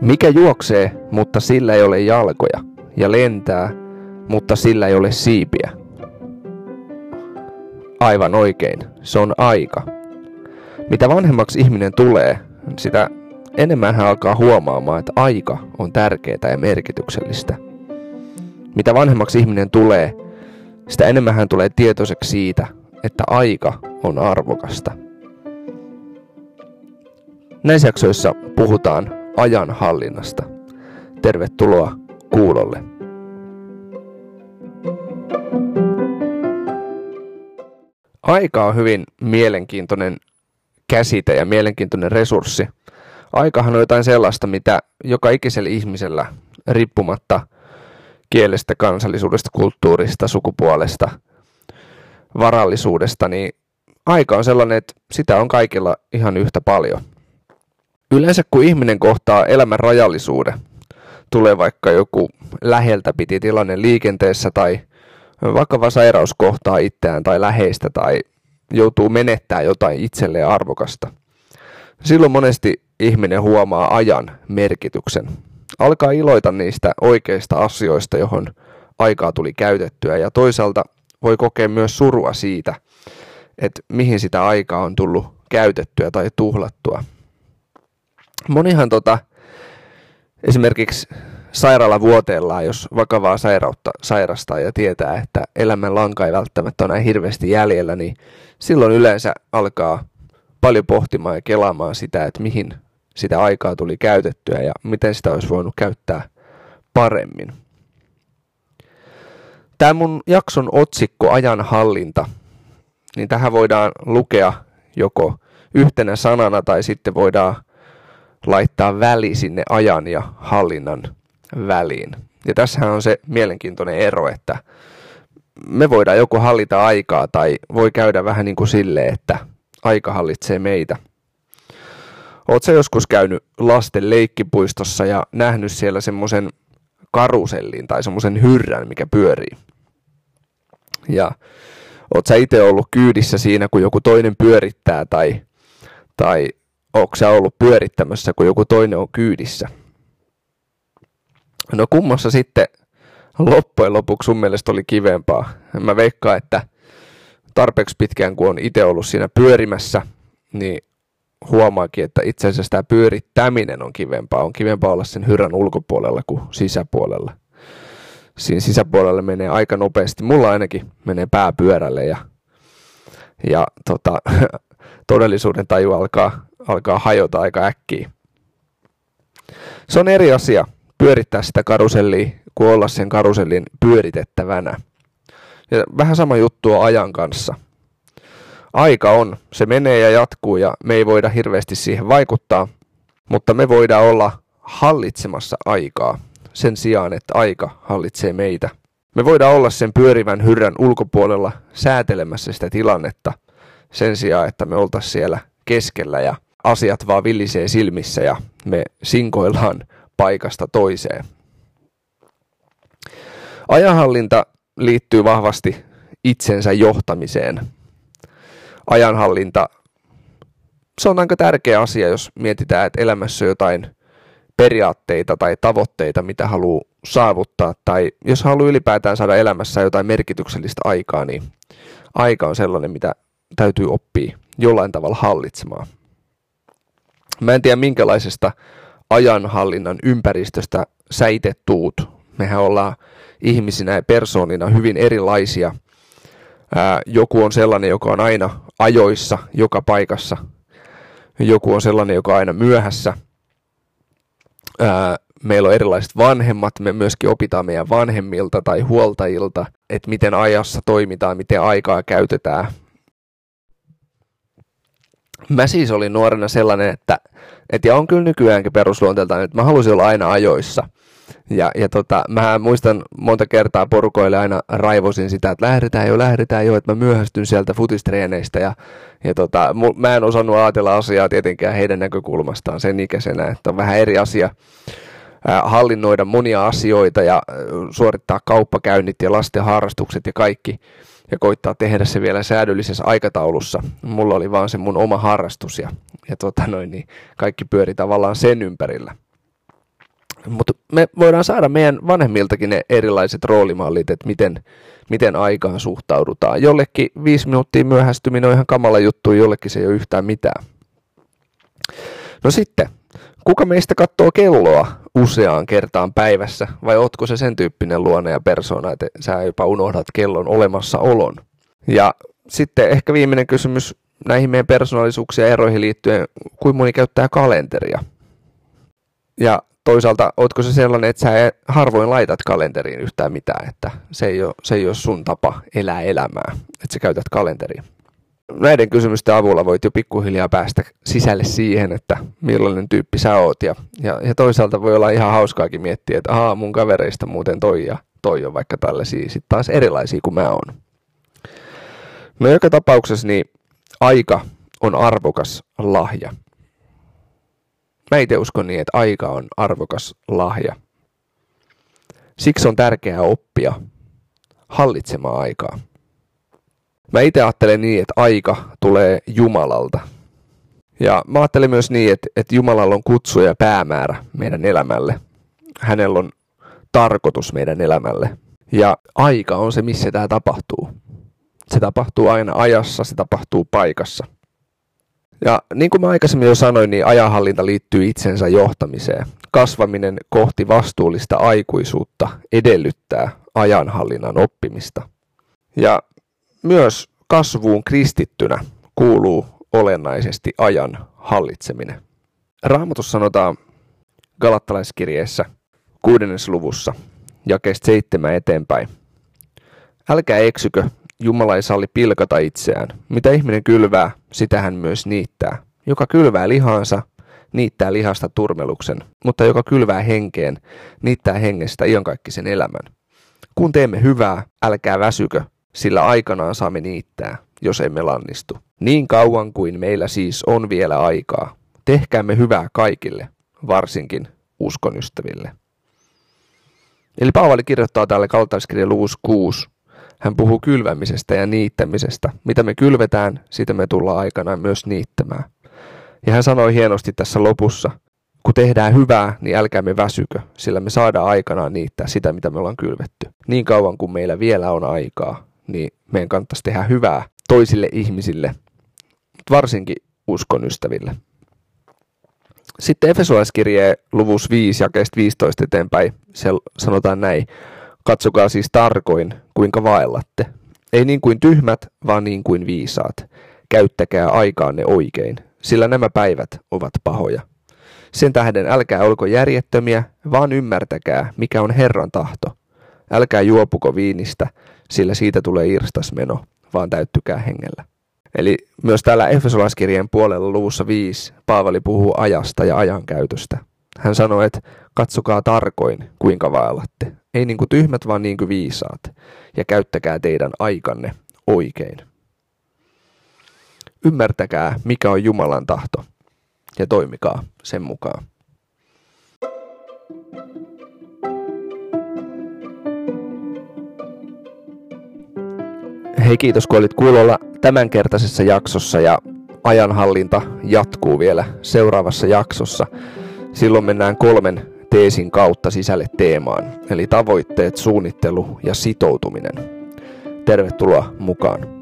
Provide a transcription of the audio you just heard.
Mikä juoksee, mutta sillä ei ole jalkoja, ja lentää, mutta sillä ei ole siipiä? Aivan oikein, se on aika. Mitä vanhemmaksi ihminen tulee, sitä enemmän hän alkaa huomaamaan, että aika on tärkeää ja merkityksellistä. Mitä vanhemmaksi ihminen tulee, sitä enemmän hän tulee tietoiseksi siitä, että aika on arvokasta. Näissä jaksoissa puhutaan ajan hallinnasta. Tervetuloa kuulolle. Aika on hyvin mielenkiintoinen käsite ja mielenkiintoinen resurssi. Aikahan on jotain sellaista, mitä joka ikisellä ihmisellä, riippumatta kielestä, kansallisuudesta, kulttuurista, sukupuolesta, varallisuudesta, niin aika on sellainen, että sitä on kaikilla ihan yhtä paljon – Yleensä kun ihminen kohtaa elämän rajallisuuden, tulee vaikka joku läheltä piti tilanne liikenteessä tai vakava sairaus kohtaa itseään tai läheistä tai joutuu menettää jotain itselleen arvokasta. Silloin monesti ihminen huomaa ajan merkityksen. Alkaa iloita niistä oikeista asioista, johon aikaa tuli käytettyä ja toisaalta voi kokea myös surua siitä, että mihin sitä aikaa on tullut käytettyä tai tuhlattua monihan tota, esimerkiksi sairaalavuoteellaan, jos vakavaa sairautta sairastaa ja tietää, että elämän lanka ei välttämättä ole näin hirveästi jäljellä, niin silloin yleensä alkaa paljon pohtimaan ja kelaamaan sitä, että mihin sitä aikaa tuli käytettyä ja miten sitä olisi voinut käyttää paremmin. Tämä mun jakson otsikko ajanhallinta, niin tähän voidaan lukea joko yhtenä sanana tai sitten voidaan laittaa väli sinne ajan ja hallinnan väliin. Ja tässähän on se mielenkiintoinen ero, että me voidaan joko hallita aikaa tai voi käydä vähän niin kuin silleen, että aika hallitsee meitä. Oletko joskus käynyt lasten leikkipuistossa ja nähnyt siellä semmoisen karusellin tai semmoisen hyrrän, mikä pyörii? Ja oot sä itse ollut kyydissä siinä, kun joku toinen pyörittää tai, tai onko sä ollut pyörittämässä, kun joku toinen on kyydissä? No kummassa sitten loppujen lopuksi sun mielestä oli kivempaa? Mä veikkaan, että tarpeeksi pitkään kun on itse ollut siinä pyörimässä, niin huomaakin, että itse asiassa tämä pyörittäminen on kivempaa. On kivempaa olla sen hyrän ulkopuolella kuin sisäpuolella. Siinä sisäpuolella menee aika nopeasti. Mulla ainakin menee pää pyörälle ja, ja tota, todellisuuden taju alkaa alkaa hajota aika äkkiä. Se on eri asia pyörittää sitä karusellia kuin olla sen karusellin pyöritettävänä. Ja vähän sama juttu on ajan kanssa. Aika on, se menee ja jatkuu ja me ei voida hirveästi siihen vaikuttaa, mutta me voidaan olla hallitsemassa aikaa sen sijaan, että aika hallitsee meitä. Me voidaan olla sen pyörivän hyrrän ulkopuolella säätelemässä sitä tilannetta sen sijaan, että me oltaisiin siellä keskellä ja asiat vaan villisee silmissä ja me sinkoillaan paikasta toiseen. Ajanhallinta liittyy vahvasti itsensä johtamiseen. Ajanhallinta, se on aika tärkeä asia, jos mietitään, että elämässä on jotain periaatteita tai tavoitteita, mitä haluaa saavuttaa, tai jos haluaa ylipäätään saada elämässä jotain merkityksellistä aikaa, niin aika on sellainen, mitä täytyy oppia jollain tavalla hallitsemaan. Mä en tiedä minkälaisesta ajanhallinnan ympäristöstä sä itse tuut. Mehän ollaan ihmisinä ja persoonina hyvin erilaisia. Ää, joku on sellainen, joka on aina ajoissa, joka paikassa. Joku on sellainen, joka on aina myöhässä. Ää, meillä on erilaiset vanhemmat, me myöskin opitaan meidän vanhemmilta tai huoltajilta, että miten ajassa toimitaan, miten aikaa käytetään, mä siis olin nuorena sellainen, että et ja on kyllä nykyäänkin perusluonteeltaan, että mä halusin olla aina ajoissa. Ja, ja tota, mä muistan monta kertaa porukoille aina raivosin sitä, että lähdetään jo, lähdetään jo, että mä myöhästyn sieltä futistreeneistä. Ja, ja tota, mä en osannut ajatella asiaa tietenkään heidän näkökulmastaan sen ikäisenä, että on vähän eri asia hallinnoida monia asioita ja suorittaa kauppakäynnit ja lasten harrastukset ja kaikki ja koittaa tehdä se vielä säädöllisessä aikataulussa. Mulla oli vaan se mun oma harrastus ja, ja tota noin, niin kaikki pyöri tavallaan sen ympärillä. Mutta me voidaan saada meidän vanhemmiltakin ne erilaiset roolimallit, että miten, miten aikaan suhtaudutaan. Jollekin viisi minuuttia myöhästyminen on ihan kamala juttu, jollekin se ei ole yhtään mitään. No sitten, kuka meistä katsoo kelloa useaan kertaan päivässä, vai otko se sen tyyppinen luonne ja persona, että sä jopa unohdat kellon olemassaolon? Ja sitten ehkä viimeinen kysymys näihin meidän persoonallisuuksiin ja eroihin liittyen, kuin moni käyttää kalenteria? Ja toisaalta, ootko se sellainen, että sä harvoin laitat kalenteriin yhtään mitään, että se ei ole, se ei ole sun tapa elää elämää, että sä käytät kalenteria? Näiden kysymysten avulla voit jo pikkuhiljaa päästä sisälle siihen, että millainen tyyppi sä oot. Ja, ja, ja toisaalta voi olla ihan hauskaakin miettiä, että ahaa, mun kavereista muuten toi ja toi on vaikka tällaisia sitten taas erilaisia kuin mä oon. No joka tapauksessa niin aika on arvokas lahja. Mä itse uskon niin, että aika on arvokas lahja. Siksi on tärkeää oppia hallitsemaan aikaa. Mä itse ajattelen niin, että aika tulee Jumalalta. Ja mä ajattelen myös niin, että, että Jumalalla on kutsu ja päämäärä meidän elämälle. Hänellä on tarkoitus meidän elämälle. Ja aika on se, missä tämä tapahtuu. Se tapahtuu aina ajassa, se tapahtuu paikassa. Ja niin kuin mä aikaisemmin jo sanoin, niin ajanhallinta liittyy itsensä johtamiseen. Kasvaminen kohti vastuullista aikuisuutta edellyttää ajanhallinnan oppimista. Ja myös kasvuun kristittynä kuuluu olennaisesti ajan hallitseminen. Raamatus sanotaan Galattalaiskirjeessä kuudennes luvussa, jakeesta seitsemän eteenpäin. Älkää eksykö, Jumala ei salli pilkata itseään. Mitä ihminen kylvää, sitä hän myös niittää. Joka kylvää lihansa, niittää lihasta turmeluksen, mutta joka kylvää henkeen, niittää hengestä iankaikkisen elämän. Kun teemme hyvää, älkää väsykö, sillä aikanaan saamme niittää, jos emme lannistu. Niin kauan kuin meillä siis on vielä aikaa, tehkäämme hyvää kaikille, varsinkin uskonystöville. Eli Paavali kirjoittaa täällä kaltaiskirjan luvussa 6. Hän puhuu kylvämisestä ja niittämisestä. Mitä me kylvetään, sitä me tullaan aikanaan myös niittämään. Ja hän sanoi hienosti tässä lopussa, kun tehdään hyvää, niin älkäämme väsykö, sillä me saadaan aikanaan niittää sitä, mitä me ollaan kylvetty. Niin kauan kuin meillä vielä on aikaa, niin meidän kannattaisi tehdä hyvää toisille ihmisille, varsinkin uskon ystäville. Sitten Efesolaiskirjeen luvus 5 ja 15 eteenpäin se sanotaan näin. Katsokaa siis tarkoin, kuinka vaellatte. Ei niin kuin tyhmät, vaan niin kuin viisaat. Käyttäkää aikaanne oikein, sillä nämä päivät ovat pahoja. Sen tähden älkää olko järjettömiä, vaan ymmärtäkää, mikä on Herran tahto. Älkää juopuko viinistä, sillä siitä tulee irstasmeno, vaan täyttykää hengellä. Eli myös täällä Efesolaiskirjeen puolella luvussa 5 Paavali puhuu ajasta ja ajankäytöstä. Hän sanoi, että katsokaa tarkoin, kuinka vaellatte. Ei niin kuin tyhmät, vaan niin kuin viisaat. Ja käyttäkää teidän aikanne oikein. Ymmärtäkää, mikä on Jumalan tahto, ja toimikaa sen mukaan. Hei kiitos kun olit kuulolla tämänkertaisessa jaksossa ja ajanhallinta jatkuu vielä seuraavassa jaksossa. Silloin mennään kolmen teesin kautta sisälle teemaan, eli tavoitteet, suunnittelu ja sitoutuminen. Tervetuloa mukaan.